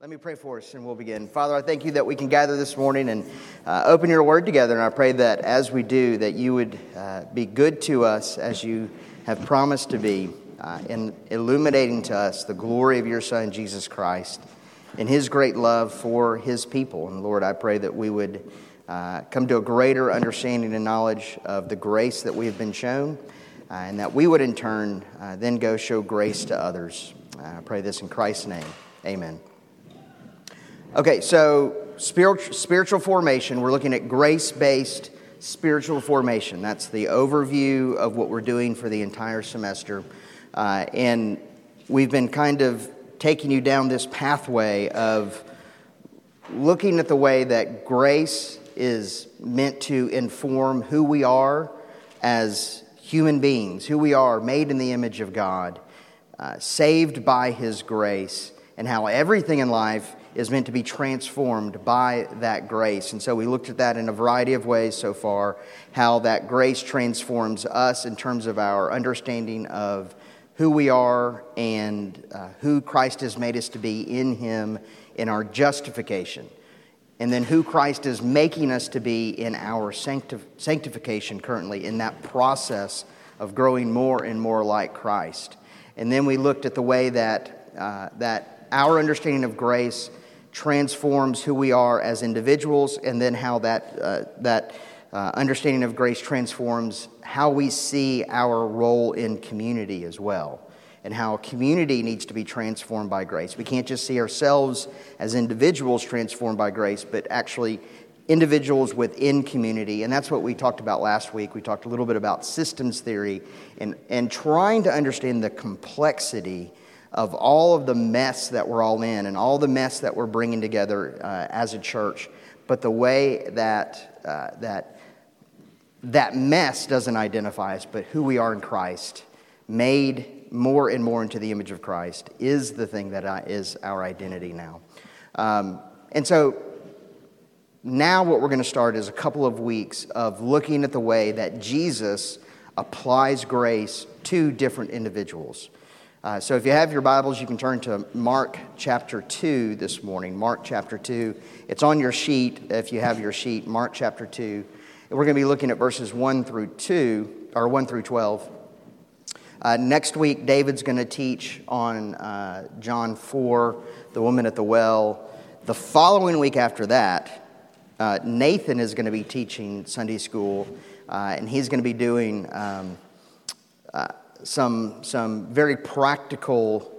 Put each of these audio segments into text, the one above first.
Let me pray for us and we'll begin. Father, I thank you that we can gather this morning and uh, open your word together. And I pray that as we do, that you would uh, be good to us as you have promised to be uh, in illuminating to us the glory of your Son, Jesus Christ, and his great love for his people. And Lord, I pray that we would uh, come to a greater understanding and knowledge of the grace that we have been shown, uh, and that we would in turn uh, then go show grace to others. I pray this in Christ's name. Amen. Okay, so spiritual, spiritual formation, we're looking at grace based spiritual formation. That's the overview of what we're doing for the entire semester. Uh, and we've been kind of taking you down this pathway of looking at the way that grace is meant to inform who we are as human beings, who we are made in the image of God, uh, saved by His grace, and how everything in life is meant to be transformed by that grace. And so we looked at that in a variety of ways so far, how that grace transforms us in terms of our understanding of who we are and uh, who Christ has made us to be in Him in our justification. And then who Christ is making us to be in our sanctif- sanctification currently, in that process of growing more and more like Christ. And then we looked at the way that, uh, that our understanding of grace transforms who we are as individuals, and then how that, uh, that uh, understanding of grace transforms how we see our role in community as well, and how community needs to be transformed by grace. We can't just see ourselves as individuals transformed by grace, but actually individuals within community. And that's what we talked about last week. We talked a little bit about systems theory and, and trying to understand the complexity of all of the mess that we're all in and all the mess that we're bringing together uh, as a church, but the way that, uh, that that mess doesn't identify us, but who we are in Christ, made more and more into the image of Christ, is the thing that is our identity now. Um, and so now what we're going to start is a couple of weeks of looking at the way that Jesus applies grace to different individuals. Uh, so if you have your Bibles, you can turn to Mark chapter 2 this morning. Mark chapter 2. It's on your sheet if you have your sheet, Mark chapter 2. And we're going to be looking at verses 1 through 2, or 1 through 12. Uh, next week, David's going to teach on uh, John 4, the woman at the well. The following week after that, uh, Nathan is going to be teaching Sunday school, uh, and he's going to be doing. Um, uh, some, some very practical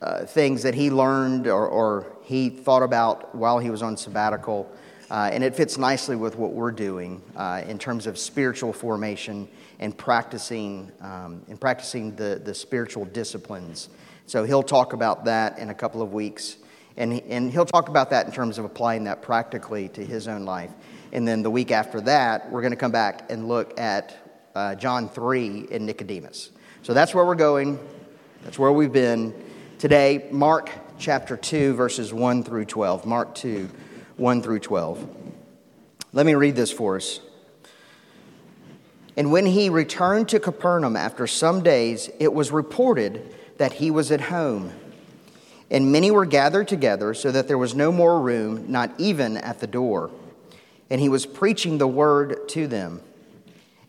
uh, things that he learned or, or, he thought about while he was on sabbatical. Uh, and it fits nicely with what we're doing uh, in terms of spiritual formation and practicing, um, and practicing the, the spiritual disciplines. So he'll talk about that in a couple of weeks. And, he, and he'll talk about that in terms of applying that practically to his own life. And then the week after that, we're going to come back and look at uh, John 3 in Nicodemus. So that's where we're going. That's where we've been. Today, Mark chapter 2, verses 1 through 12. Mark 2, 1 through 12. Let me read this for us. And when he returned to Capernaum after some days, it was reported that he was at home. And many were gathered together, so that there was no more room, not even at the door. And he was preaching the word to them.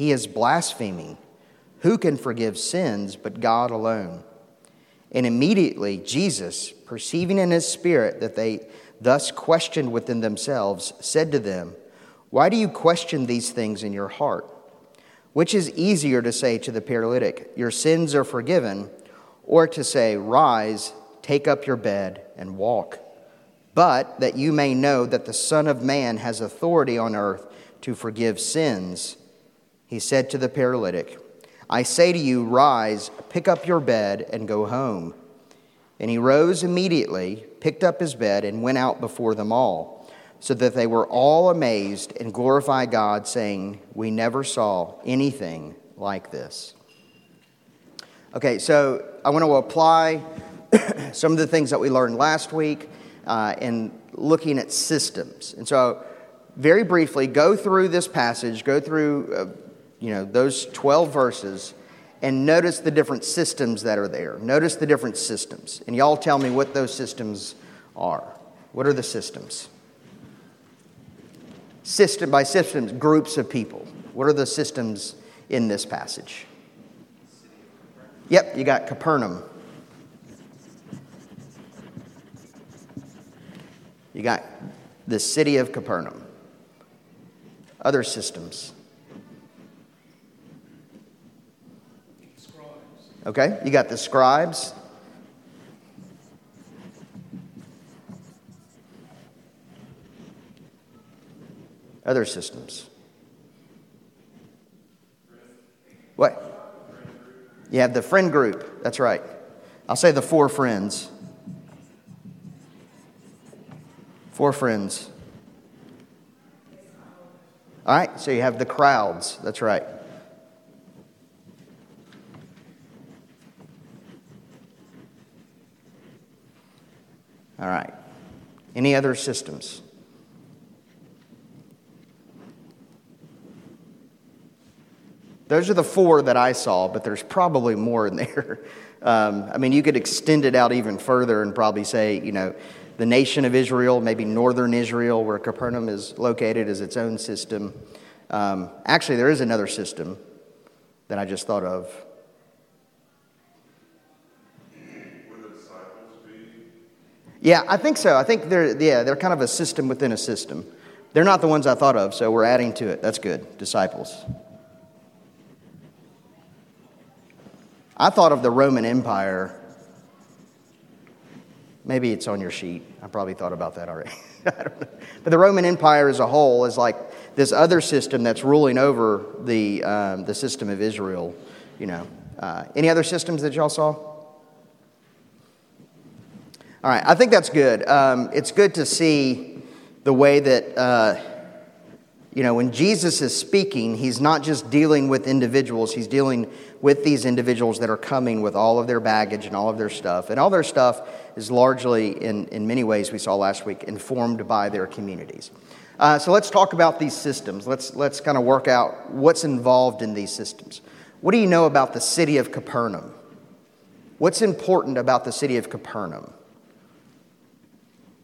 He is blaspheming. Who can forgive sins but God alone? And immediately Jesus, perceiving in his spirit that they thus questioned within themselves, said to them, Why do you question these things in your heart? Which is easier to say to the paralytic, Your sins are forgiven, or to say, Rise, take up your bed, and walk? But that you may know that the Son of Man has authority on earth to forgive sins he said to the paralytic, I say to you, rise, pick up your bed, and go home. And he rose immediately, picked up his bed, and went out before them all, so that they were all amazed and glorified God, saying, We never saw anything like this. Okay, so I want to apply some of the things that we learned last week uh, in looking at systems. And so, very briefly, go through this passage, go through, uh, you know, those 12 verses and notice the different systems that are there. Notice the different systems. And y'all tell me what those systems are. What are the systems? System by systems, groups of people. What are the systems in this passage? Yep, you got Capernaum. You got the city of Capernaum. Other systems. Okay, you got the scribes. Other systems. What? You have the friend group. That's right. I'll say the four friends. Four friends. All right, so you have the crowds. That's right. All right. Any other systems? Those are the four that I saw, but there's probably more in there. Um, I mean, you could extend it out even further and probably say, you know, the nation of Israel, maybe northern Israel, where Capernaum is located, is its own system. Um, actually, there is another system that I just thought of. Yeah, I think so. I think they're yeah, they're kind of a system within a system. They're not the ones I thought of, so we're adding to it. That's good. Disciples. I thought of the Roman Empire. Maybe it's on your sheet. I probably thought about that already. but the Roman Empire as a whole is like this other system that's ruling over the, um, the system of Israel. You know, uh, any other systems that y'all saw? All right, I think that's good. Um, it's good to see the way that, uh, you know, when Jesus is speaking, he's not just dealing with individuals, he's dealing with these individuals that are coming with all of their baggage and all of their stuff. And all their stuff is largely, in, in many ways, we saw last week, informed by their communities. Uh, so let's talk about these systems. Let's, let's kind of work out what's involved in these systems. What do you know about the city of Capernaum? What's important about the city of Capernaum?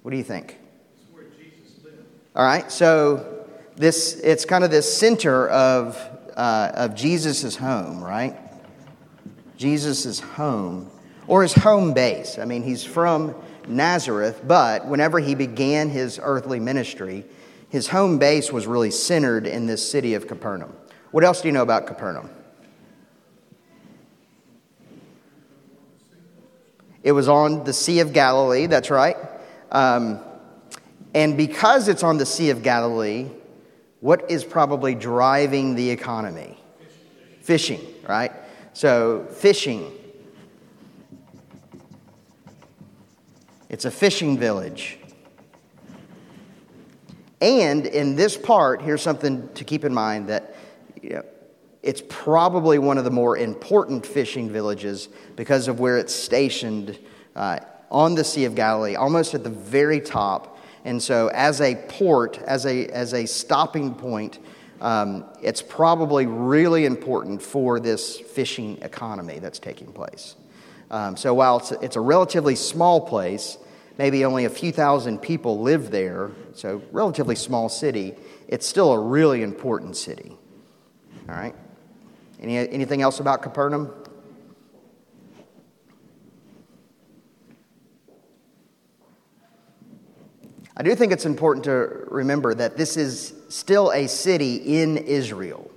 What do you think? All right, so this it's kind of this center of uh, of Jesus's home, right? Jesus's home or his home base. I mean, he's from Nazareth, but whenever he began his earthly ministry, his home base was really centered in this city of Capernaum. What else do you know about Capernaum? It was on the Sea of Galilee, that's right. Um, and because it's on the Sea of Galilee, what is probably driving the economy? Fishing, right? So, fishing. It's a fishing village. And in this part, here's something to keep in mind that you know, it's probably one of the more important fishing villages because of where it's stationed uh, on the Sea of Galilee, almost at the very top. And so, as a port, as a, as a stopping point, um, it's probably really important for this fishing economy that's taking place. Um, so, while it's a, it's a relatively small place, maybe only a few thousand people live there, so relatively small city, it's still a really important city. All right? Any, anything else about Capernaum? I do think it's important to remember that this is still a city in Israel.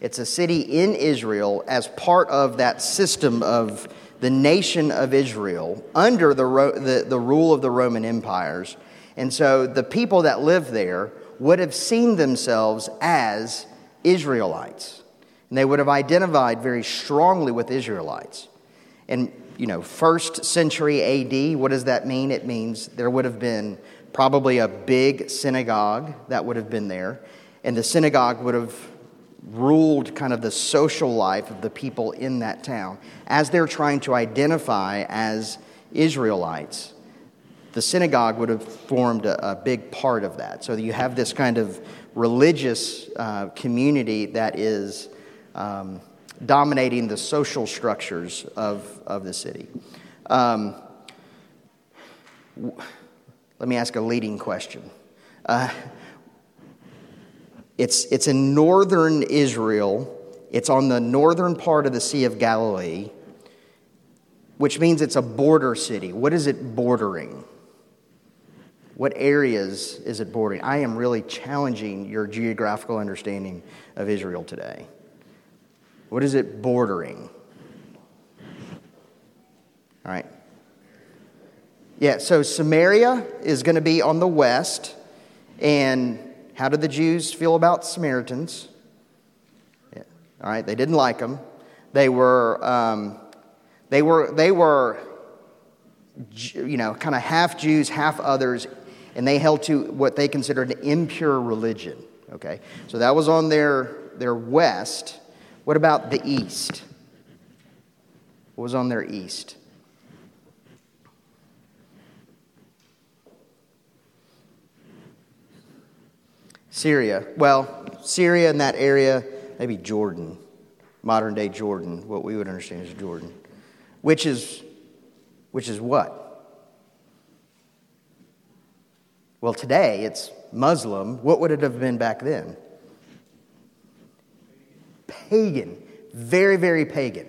It's a city in Israel as part of that system of the nation of Israel under the, the, the rule of the Roman empires. And so the people that live there would have seen themselves as Israelites. And they would have identified very strongly with Israelites. And you know, first century AD, what does that mean? It means there would have been probably a big synagogue that would have been there, and the synagogue would have ruled kind of the social life of the people in that town as they're trying to identify as Israelites. The synagogue would have formed a, a big part of that. So you have this kind of religious uh, community that is um, dominating the social structures of, of the city. Um, let me ask a leading question. Uh, it's, it's in northern Israel, it's on the northern part of the Sea of Galilee, which means it's a border city. What is it bordering? What areas is it bordering? I am really challenging your geographical understanding of Israel today. What is it bordering? All right. Yeah, so Samaria is going to be on the west. And how did the Jews feel about Samaritans? Yeah. All right, they didn't like them. They were, um, they were, they were, you know, kind of half Jews, half others, and they held to what they considered an impure religion. Okay, so that was on their their west. What about the east? What was on their east? Syria. Well, Syria in that area, maybe Jordan, modern day Jordan, what we would understand as Jordan, which is, which is what? Well, today it's Muslim. What would it have been back then? Pagan. Very, very pagan.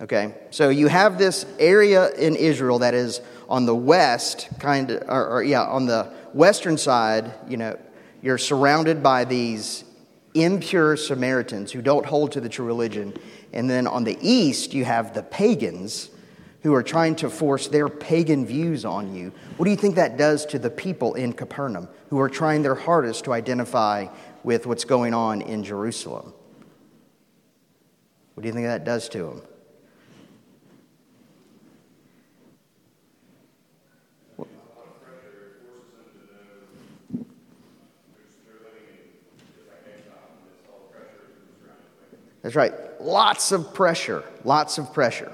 Okay, so you have this area in Israel that is on the west, kind of, or, or yeah, on the western side, you know, you're surrounded by these impure Samaritans who don't hold to the true religion. And then on the east, you have the pagans who are trying to force their pagan views on you. What do you think that does to the people in Capernaum who are trying their hardest to identify with what's going on in Jerusalem? What do you think that does to them? That's right. Lots of pressure. Lots of pressure.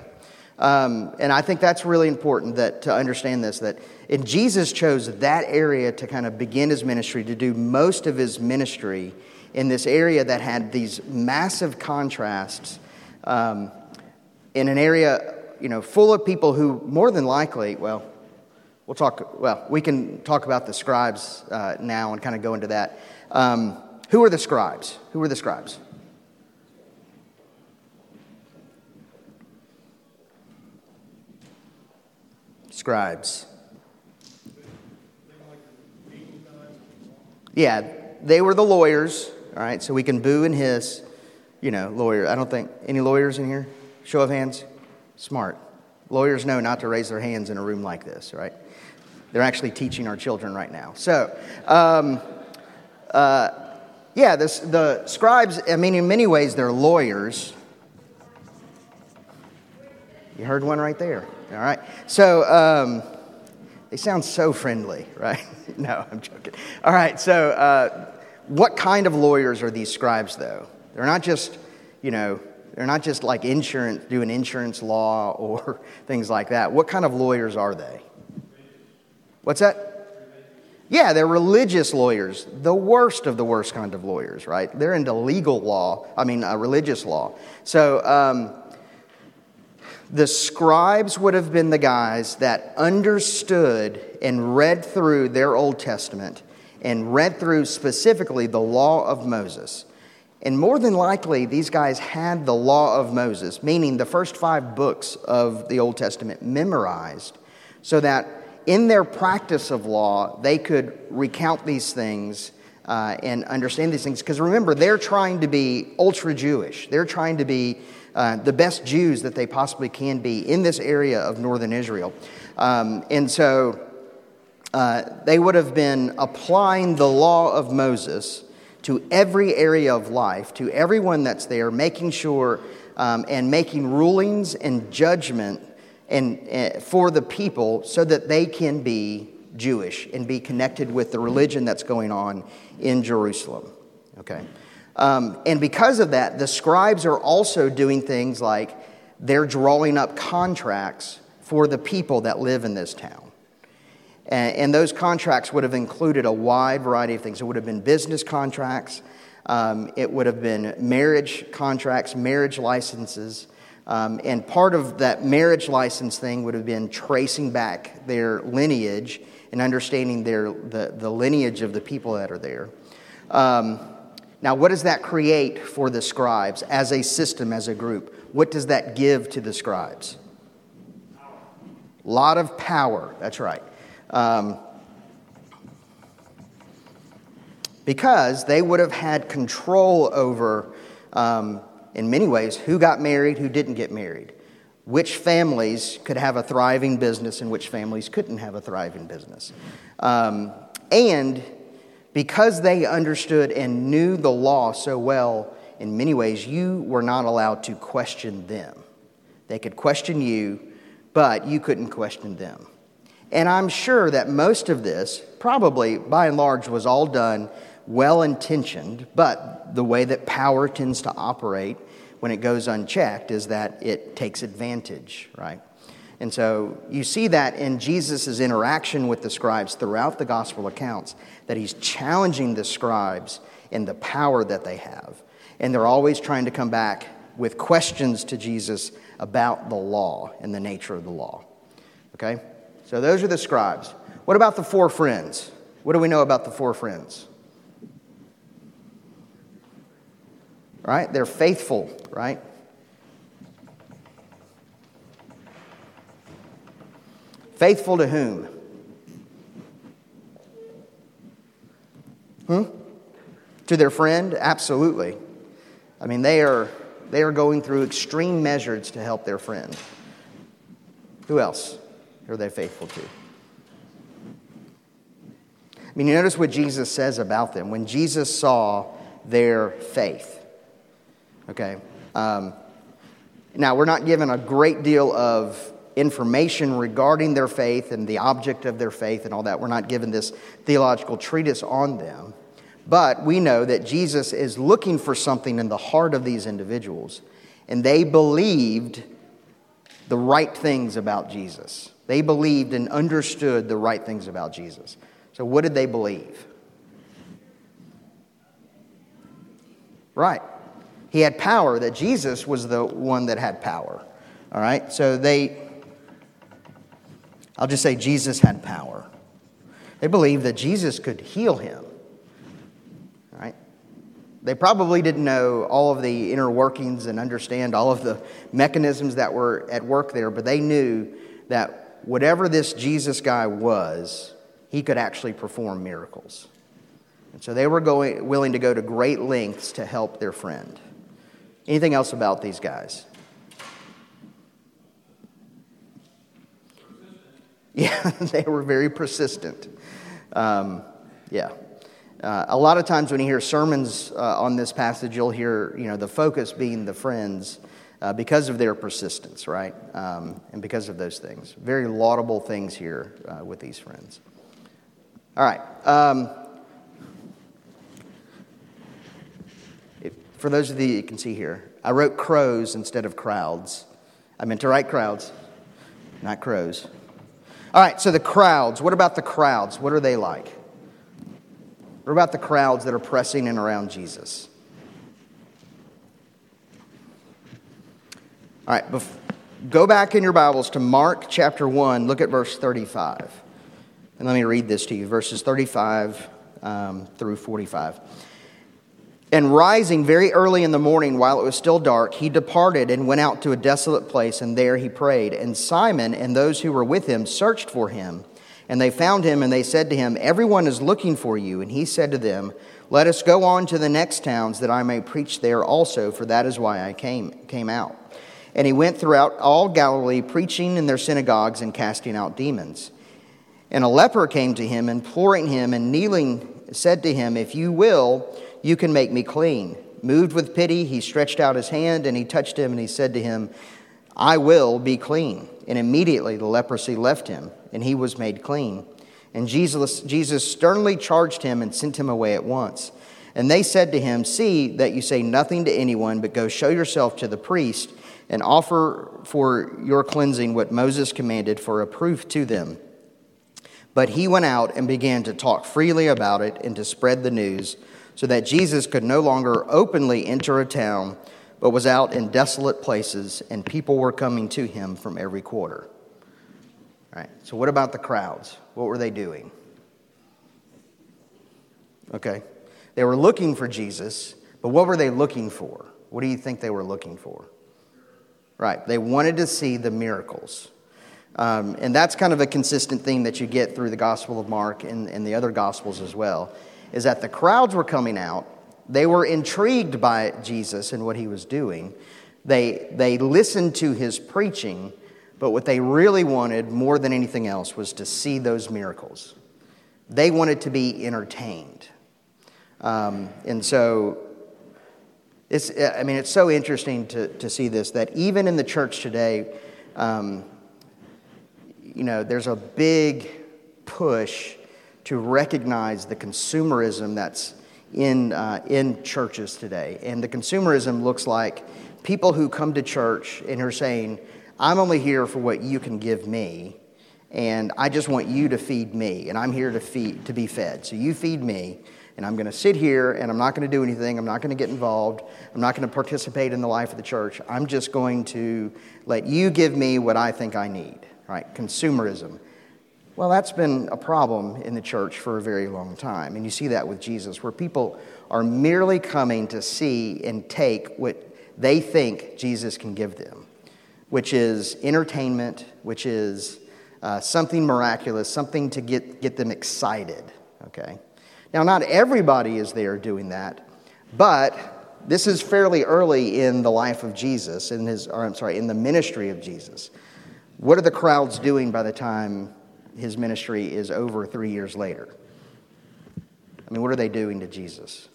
Um, and I think that's really important that to understand this that and Jesus chose that area to kind of begin his ministry, to do most of his ministry in this area that had these massive contrasts um, in an area, you know, full of people who more than likely, well, we'll talk, well, we can talk about the scribes uh, now and kind of go into that. Um, who are the scribes? Who are the scribes? Scribes. Yeah, they were the lawyers, all right, so we can boo and hiss, you know, lawyer. I don't think, any lawyers in here? Show of hands? Smart. Lawyers know not to raise their hands in a room like this, right? They're actually teaching our children right now. So, um, uh, yeah, this, the scribes, I mean, in many ways, they're lawyers. You heard one right there. All right. So um, they sound so friendly, right? no, I'm joking. All right. So uh, what kind of lawyers are these scribes, though? They're not just, you know, they're not just like insurance, doing insurance law or things like that. What kind of lawyers are they? What's that? Yeah, they're religious lawyers, the worst of the worst kind of lawyers, right? They're into legal law, I mean, uh, religious law. So, um, the scribes would have been the guys that understood and read through their Old Testament and read through specifically the law of Moses. And more than likely, these guys had the law of Moses, meaning the first five books of the Old Testament memorized, so that in their practice of law, they could recount these things uh, and understand these things. Because remember, they're trying to be ultra Jewish, they're trying to be uh, the best Jews that they possibly can be in this area of northern Israel. Um, and so uh, they would have been applying the law of Moses to every area of life, to everyone that's there, making sure um, and making rulings and judgment and uh, for the people so that they can be Jewish and be connected with the religion that's going on in Jerusalem. Okay? Um, and because of that, the scribes are also doing things like they're drawing up contracts for the people that live in this town. And, and those contracts would have included a wide variety of things. It would have been business contracts, um, it would have been marriage contracts, marriage licenses. Um, and part of that marriage license thing would have been tracing back their lineage and understanding their, the, the lineage of the people that are there. Um, now, what does that create for the scribes as a system, as a group? What does that give to the scribes? A lot of power, that's right. Um, because they would have had control over, um, in many ways, who got married, who didn't get married, which families could have a thriving business and which families couldn't have a thriving business. Um, and because they understood and knew the law so well, in many ways, you were not allowed to question them. They could question you, but you couldn't question them. And I'm sure that most of this, probably by and large, was all done well intentioned, but the way that power tends to operate when it goes unchecked is that it takes advantage, right? And so you see that in Jesus' interaction with the scribes throughout the gospel accounts, that he's challenging the scribes in the power that they have. And they're always trying to come back with questions to Jesus about the law and the nature of the law. Okay? So those are the scribes. What about the four friends? What do we know about the four friends? Right? They're faithful, right? Faithful to whom? Hmm? To their friend? Absolutely. I mean, they are, they are going through extreme measures to help their friend. Who else are they faithful to? I mean, you notice what Jesus says about them. When Jesus saw their faith, okay? Um, now, we're not given a great deal of information regarding their faith and the object of their faith and all that. We're not given this theological treatise on them. But we know that Jesus is looking for something in the heart of these individuals, and they believed the right things about Jesus. They believed and understood the right things about Jesus. So, what did they believe? Right. He had power, that Jesus was the one that had power. All right? So, they I'll just say Jesus had power. They believed that Jesus could heal him. Right? They probably didn't know all of the inner workings and understand all of the mechanisms that were at work there, but they knew that whatever this Jesus guy was, he could actually perform miracles. And so they were going, willing to go to great lengths to help their friend. Anything else about these guys? Yeah, they were very persistent. Um, yeah. Uh, a lot of times when you hear sermons uh, on this passage, you'll hear you know, the focus being the friends uh, because of their persistence, right? Um, and because of those things. Very laudable things here uh, with these friends. All right. Um, for those of you you can see here, I wrote crows instead of crowds. I meant to write crowds, not crows. All right, so the crowds. What about the crowds? What are they like? What about the crowds that are pressing in around Jesus? All right, bef- go back in your Bibles to Mark chapter 1, look at verse 35. And let me read this to you verses 35 um, through 45. And rising very early in the morning while it was still dark, he departed and went out to a desolate place, and there he prayed. And Simon and those who were with him searched for him. And they found him, and they said to him, Everyone is looking for you. And he said to them, Let us go on to the next towns, that I may preach there also, for that is why I came, came out. And he went throughout all Galilee, preaching in their synagogues and casting out demons. And a leper came to him, imploring him, and kneeling, said to him, If you will, you can make me clean. Moved with pity, he stretched out his hand and he touched him and he said to him, I will be clean. And immediately the leprosy left him, and he was made clean. And Jesus, Jesus sternly charged him and sent him away at once. And they said to him, See that you say nothing to anyone, but go show yourself to the priest and offer for your cleansing what Moses commanded for a proof to them. But he went out and began to talk freely about it and to spread the news, so that Jesus could no longer openly enter a town, but was out in desolate places, and people were coming to him from every quarter. All right, so what about the crowds? What were they doing? Okay, they were looking for Jesus, but what were they looking for? What do you think they were looking for? Right, they wanted to see the miracles. Um, and that's kind of a consistent theme that you get through the Gospel of Mark and, and the other Gospels as well, is that the crowds were coming out. They were intrigued by Jesus and what he was doing. They, they listened to his preaching, but what they really wanted more than anything else was to see those miracles. They wanted to be entertained. Um, and so, it's, I mean, it's so interesting to, to see this that even in the church today, um, you know, there's a big push to recognize the consumerism that's in, uh, in churches today. And the consumerism looks like people who come to church and are saying, I'm only here for what you can give me, and I just want you to feed me, and I'm here to, feed, to be fed. So you feed me, and I'm going to sit here, and I'm not going to do anything. I'm not going to get involved. I'm not going to participate in the life of the church. I'm just going to let you give me what I think I need right? Consumerism. Well, that's been a problem in the church for a very long time. And you see that with Jesus, where people are merely coming to see and take what they think Jesus can give them, which is entertainment, which is uh, something miraculous, something to get, get them excited, okay? Now, not everybody is there doing that, but this is fairly early in the life of Jesus, in his, or I'm sorry, in the ministry of Jesus. What are the crowds doing by the time his ministry is over three years later? I mean, what are they doing to Jesus?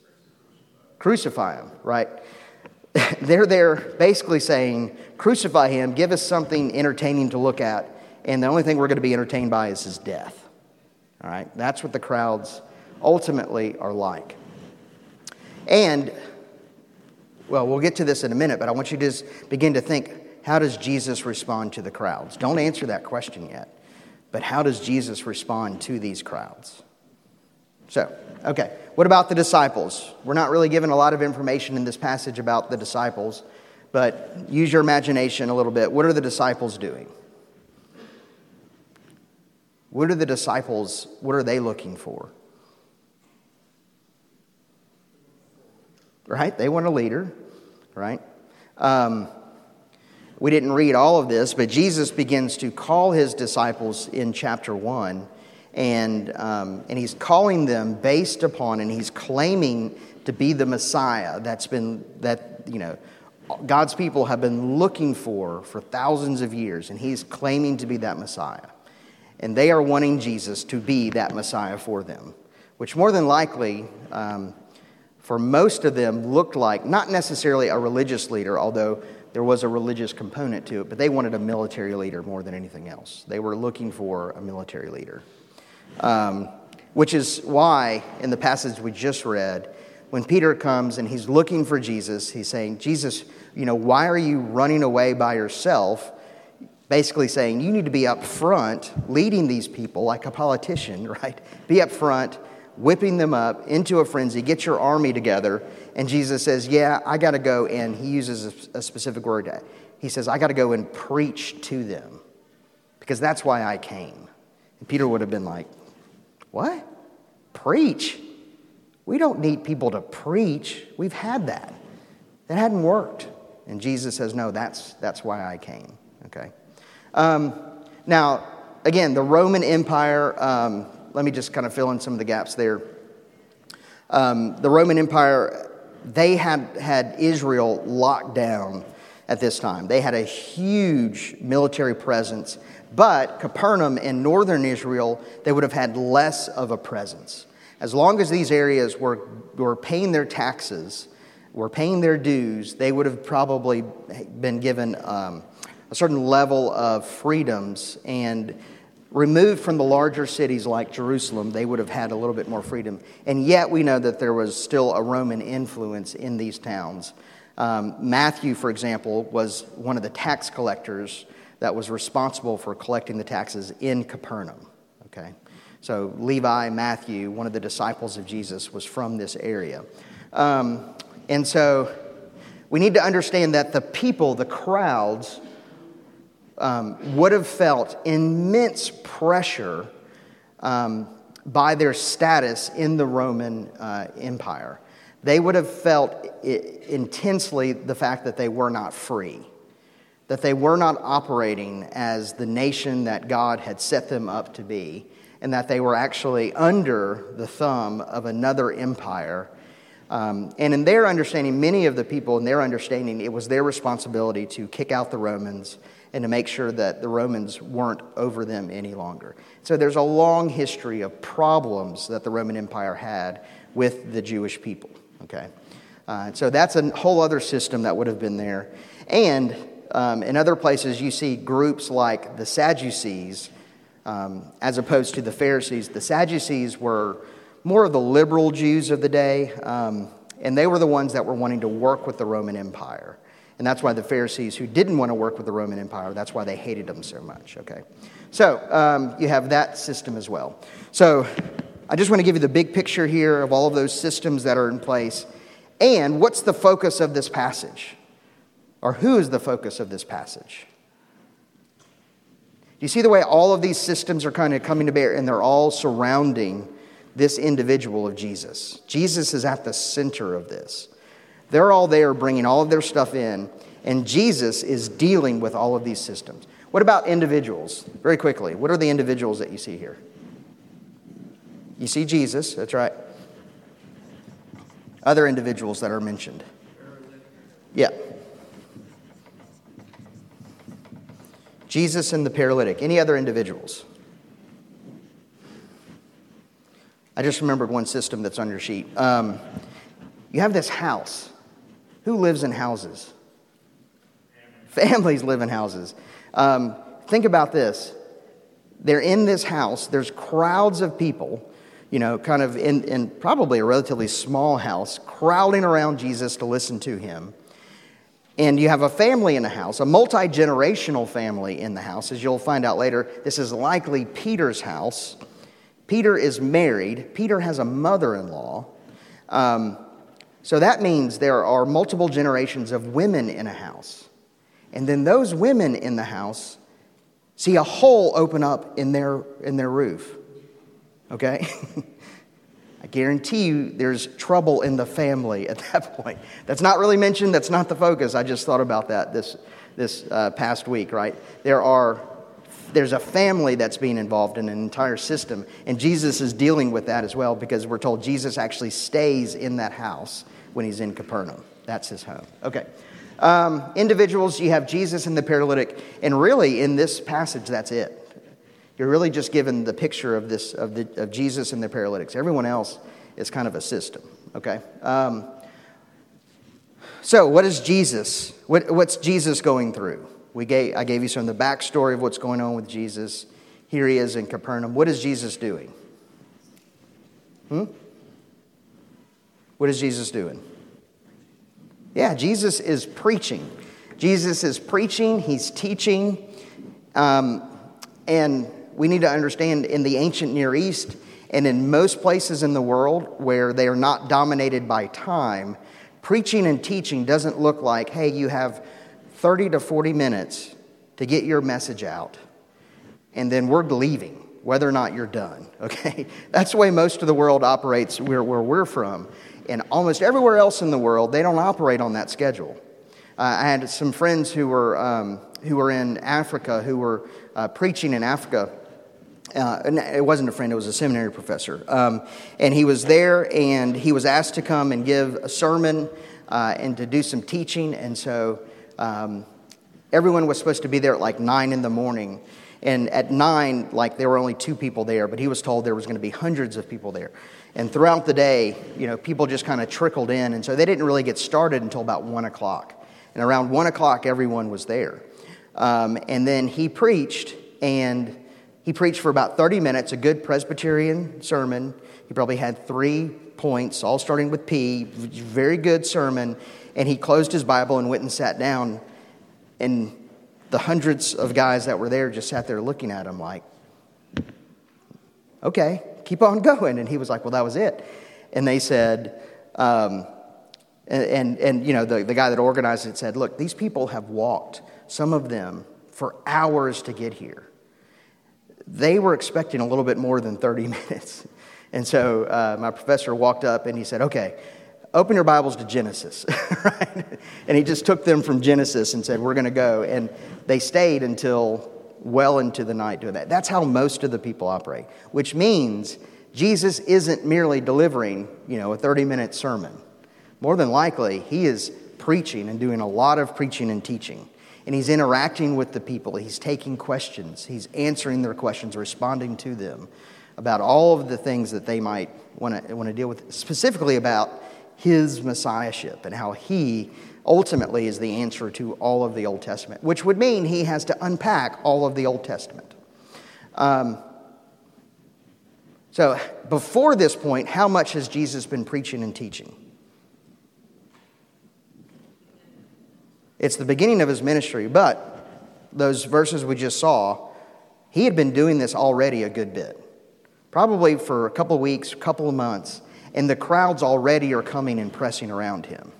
Crucify him, right? They're there basically saying, Crucify him, give us something entertaining to look at, and the only thing we're going to be entertained by is his death. All right? That's what the crowds ultimately are like. And, well, we'll get to this in a minute, but I want you to just begin to think how does Jesus respond to the crowds? Don't answer that question yet, but how does Jesus respond to these crowds? So, okay, what about the disciples? We're not really given a lot of information in this passage about the disciples, but use your imagination a little bit. What are the disciples doing? What are the disciples, what are they looking for? Right? They want a leader, right? Um, we didn't read all of this, but Jesus begins to call his disciples in chapter 1, and, um, and he's calling them based upon, and he's claiming to be the Messiah that's been, that, you know, God's people have been looking for for thousands of years, and he's claiming to be that Messiah. And they are wanting Jesus to be that Messiah for them, which more than likely, um, for most of them, looked like not necessarily a religious leader, although there was a religious component to it, but they wanted a military leader more than anything else. They were looking for a military leader. Um, which is why, in the passage we just read, when Peter comes and he's looking for Jesus, he's saying, Jesus, you know, why are you running away by yourself? Basically saying, you need to be up front leading these people like a politician, right? Be up front, whipping them up into a frenzy, get your army together, and Jesus says, Yeah, I got to go. And he uses a, a specific word. He says, I got to go and preach to them because that's why I came. And Peter would have been like, What? Preach? We don't need people to preach. We've had that. That hadn't worked. And Jesus says, No, that's, that's why I came. Okay? Um, now, again, the Roman Empire, um, let me just kind of fill in some of the gaps there. Um, the Roman Empire they had had Israel locked down at this time. They had a huge military presence, but Capernaum in northern Israel, they would have had less of a presence. As long as these areas were, were paying their taxes, were paying their dues, they would have probably been given um, a certain level of freedoms and removed from the larger cities like Jerusalem, they would have had a little bit more freedom. And yet, we know that there was still a Roman influence in these towns. Um, Matthew, for example, was one of the tax collectors that was responsible for collecting the taxes in Capernaum. Okay? So, Levi, Matthew, one of the disciples of Jesus, was from this area. Um, and so, we need to understand that the people, the crowds, um, would have felt immense pressure um, by their status in the Roman uh, Empire. They would have felt intensely the fact that they were not free, that they were not operating as the nation that God had set them up to be, and that they were actually under the thumb of another empire. Um, and in their understanding, many of the people in their understanding, it was their responsibility to kick out the Romans and to make sure that the Romans weren't over them any longer. So there's a long history of problems that the Roman Empire had with the Jewish people. Okay? Uh, so that's a whole other system that would have been there. And um, in other places, you see groups like the Sadducees um, as opposed to the Pharisees. The Sadducees were more of the liberal Jews of the day, um, and they were the ones that were wanting to work with the Roman Empire. And that's why the Pharisees, who didn't want to work with the Roman Empire, that's why they hated them so much, okay? So um, you have that system as well. So I just want to give you the big picture here of all of those systems that are in place. And what's the focus of this passage? Or who is the focus of this passage? Do you see the way all of these systems are kind of coming to bear and they're all surrounding this individual of Jesus? Jesus is at the center of this. They're all there bringing all of their stuff in, and Jesus is dealing with all of these systems. What about individuals? Very quickly, what are the individuals that you see here? You see Jesus, that's right. Other individuals that are mentioned. Yeah. Jesus and the paralytic. Any other individuals? I just remembered one system that's on your sheet. Um, you have this house. Who lives in houses? Families live in houses. Um, think about this. They're in this house, there's crowds of people, you know, kind of in, in probably a relatively small house, crowding around Jesus to listen to him. And you have a family in the house, a multi generational family in the house. As you'll find out later, this is likely Peter's house. Peter is married, Peter has a mother in law. Um, so that means there are multiple generations of women in a house. And then those women in the house see a hole open up in their, in their roof. Okay? I guarantee you there's trouble in the family at that point. That's not really mentioned, that's not the focus. I just thought about that this, this uh, past week, right? There are there's a family that's being involved in an entire system, and Jesus is dealing with that as well because we're told Jesus actually stays in that house when he's in Capernaum. That's his home. Okay. Um, individuals, you have Jesus and the paralytic, and really in this passage, that's it. You're really just given the picture of this of, the, of Jesus and the paralytics. Everyone else is kind of a system. Okay. Um, so, what is Jesus? What, what's Jesus going through? We gave, I gave you some of the backstory of what's going on with Jesus. Here he is in Capernaum. What is Jesus doing? Hmm? What is Jesus doing? Yeah, Jesus is preaching. Jesus is preaching, he's teaching. Um, and we need to understand in the ancient Near East and in most places in the world where they are not dominated by time, preaching and teaching doesn't look like, hey, you have 30 to 40 minutes to get your message out, and then we're leaving, whether or not you're done, okay? That's the way most of the world operates where, where we're from. And almost everywhere else in the world, they don't operate on that schedule. Uh, I had some friends who were, um, who were in Africa who were uh, preaching in Africa. Uh, it wasn't a friend, it was a seminary professor. Um, and he was there and he was asked to come and give a sermon uh, and to do some teaching. And so um, everyone was supposed to be there at like nine in the morning. And at nine, like there were only two people there, but he was told there was going to be hundreds of people there. And throughout the day, you know, people just kind of trickled in. And so they didn't really get started until about one o'clock. And around one o'clock, everyone was there. Um, and then he preached, and he preached for about 30 minutes, a good Presbyterian sermon. He probably had three points, all starting with P, very good sermon. And he closed his Bible and went and sat down. And the hundreds of guys that were there just sat there looking at him like, okay, keep on going. And he was like, well, that was it. And they said, um, and, and, and, you know, the, the guy that organized it said, look, these people have walked, some of them, for hours to get here. They were expecting a little bit more than 30 minutes. And so uh, my professor walked up and he said, okay, open your Bibles to Genesis, right? And he just took them from Genesis and said, we're going to go. And they stayed until well into the night doing that. That's how most of the people operate, which means Jesus isn't merely delivering, you know, a 30 minute sermon. More than likely, he is preaching and doing a lot of preaching and teaching. And he's interacting with the people. He's taking questions. He's answering their questions, responding to them about all of the things that they might want to, want to deal with, specifically about his messiahship and how he ultimately is the answer to all of the Old Testament, which would mean he has to unpack all of the Old Testament. Um, so, before this point, how much has Jesus been preaching and teaching? It's the beginning of his ministry, but those verses we just saw, he had been doing this already a good bit. Probably for a couple of weeks, a couple of months, and the crowds already are coming and pressing around him.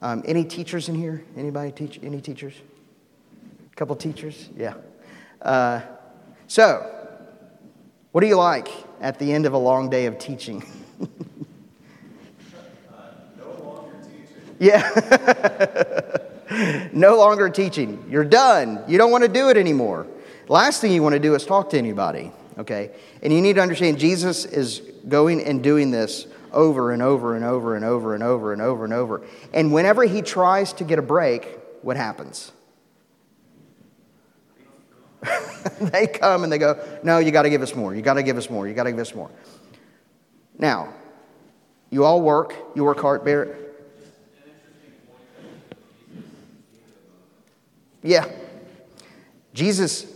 Um, any teachers in here? Anybody teach? Any teachers? A couple teachers? Yeah. Uh, so, what do you like at the end of a long day of teaching? Yeah. no longer teaching. You're done. You don't want to do it anymore. Last thing you want to do is talk to anybody, okay? And you need to understand Jesus is going and doing this over and over and over and over and over and over and over. And whenever he tries to get a break, what happens? they come and they go, No, you got to give us more. You got to give us more. You got to give us more. Now, you all work. You work hard, Barrett. Yeah. Jesus.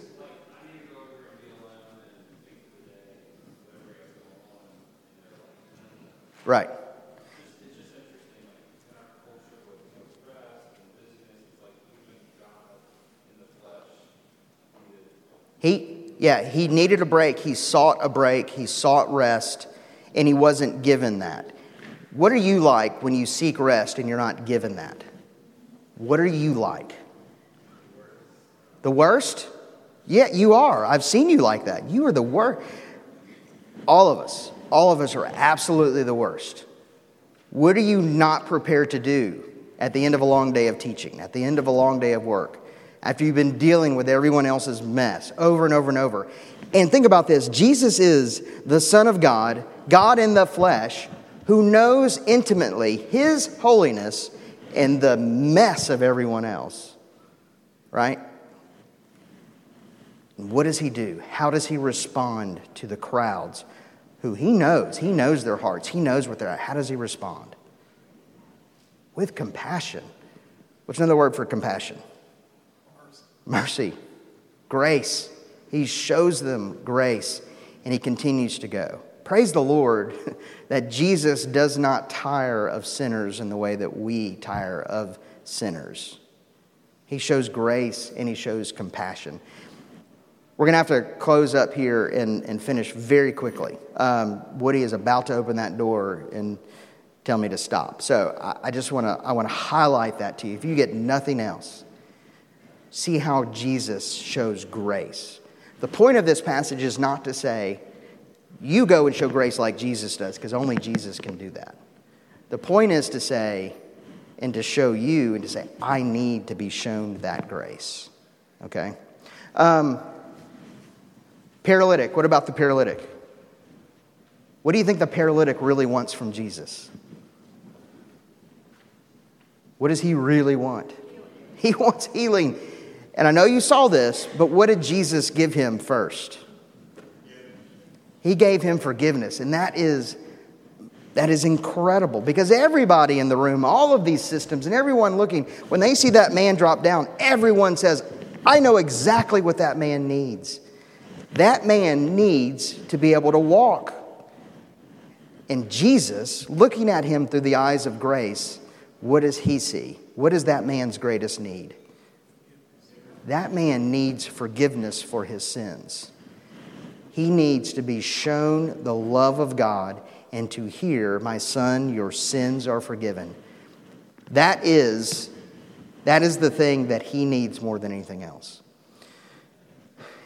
Right. He, yeah, he needed a break. He sought a break. He sought rest, and he wasn't given that. What are you like when you seek rest and you're not given that? What are you like? The worst? Yeah, you are. I've seen you like that. You are the worst. All of us, all of us are absolutely the worst. What are you not prepared to do at the end of a long day of teaching, at the end of a long day of work, after you've been dealing with everyone else's mess over and over and over? And think about this Jesus is the Son of God, God in the flesh, who knows intimately His holiness and the mess of everyone else, right? what does he do? How does he respond to the crowds who he knows? He knows their hearts, he knows what they're at. How does he respond? With compassion. What's another word for compassion? Mercy. Mercy. Grace. He shows them grace and he continues to go. Praise the Lord that Jesus does not tire of sinners in the way that we tire of sinners. He shows grace and he shows compassion. We're going to have to close up here and, and finish very quickly. Um, Woody is about to open that door and tell me to stop. So I, I just want to I want to highlight that to you. If you get nothing else, see how Jesus shows grace. The point of this passage is not to say, you go and show grace like Jesus does, because only Jesus can do that. The point is to say, and to show you, and to say, I need to be shown that grace. Okay? Um, Paralytic. What about the paralytic? What do you think the paralytic really wants from Jesus? What does he really want? He wants healing. And I know you saw this, but what did Jesus give him first? He gave him forgiveness. And that is that is incredible because everybody in the room, all of these systems and everyone looking, when they see that man drop down, everyone says, I know exactly what that man needs. That man needs to be able to walk. And Jesus, looking at him through the eyes of grace, what does he see? What is that man's greatest need? That man needs forgiveness for his sins. He needs to be shown the love of God and to hear, My son, your sins are forgiven. That is, that is the thing that he needs more than anything else.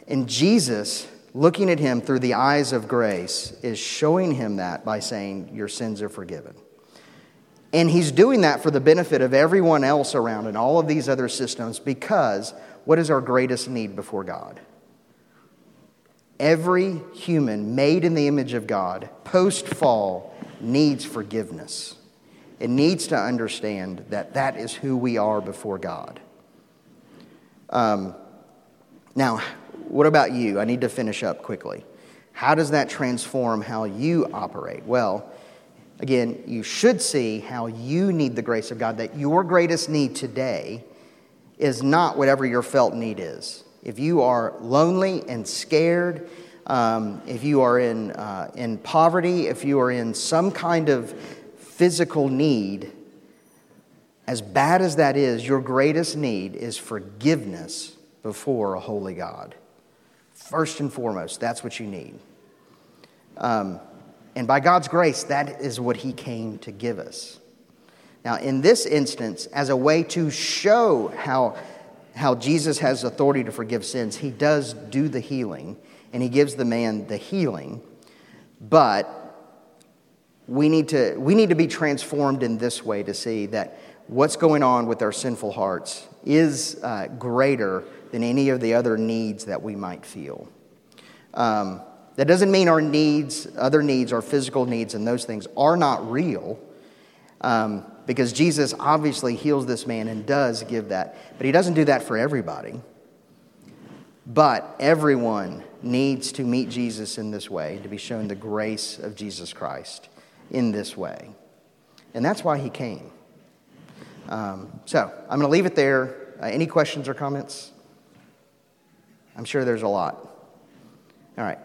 And Jesus, looking at him through the eyes of grace, is showing him that by saying, Your sins are forgiven. And he's doing that for the benefit of everyone else around in all of these other systems because what is our greatest need before God? Every human made in the image of God, post fall, needs forgiveness. It needs to understand that that is who we are before God. Um, now, what about you? I need to finish up quickly. How does that transform how you operate? Well, again, you should see how you need the grace of God, that your greatest need today is not whatever your felt need is. If you are lonely and scared, um, if you are in, uh, in poverty, if you are in some kind of physical need, as bad as that is, your greatest need is forgiveness before a holy God. First and foremost, that's what you need. Um, and by God's grace, that is what He came to give us. Now, in this instance, as a way to show how, how Jesus has authority to forgive sins, He does do the healing, and He gives the man the healing. But we need to, we need to be transformed in this way to see that what's going on with our sinful hearts is uh, greater than any of the other needs that we might feel. Um, that doesn't mean our needs, other needs, our physical needs, and those things are not real, um, because Jesus obviously heals this man and does give that. But he doesn't do that for everybody. But everyone needs to meet Jesus in this way, to be shown the grace of Jesus Christ in this way. And that's why he came. Um, so I'm going to leave it there. Uh, any questions or comments? I'm sure there's a lot. All right.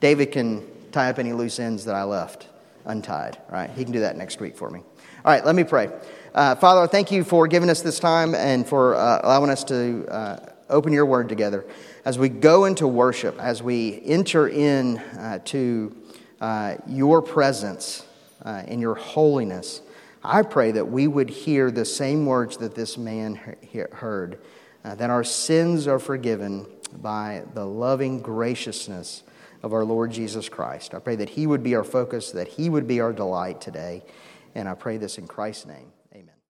David can tie up any loose ends that I left untied. All right. He can do that next week for me. All right. Let me pray. Uh, Father, thank you for giving us this time and for uh, allowing us to uh, open your word together. As we go into worship, as we enter in uh, to uh, your presence in your holiness, I pray that we would hear the same words that this man heard uh, that our sins are forgiven by the loving graciousness of our Lord Jesus Christ. I pray that He would be our focus, that He would be our delight today. And I pray this in Christ's name.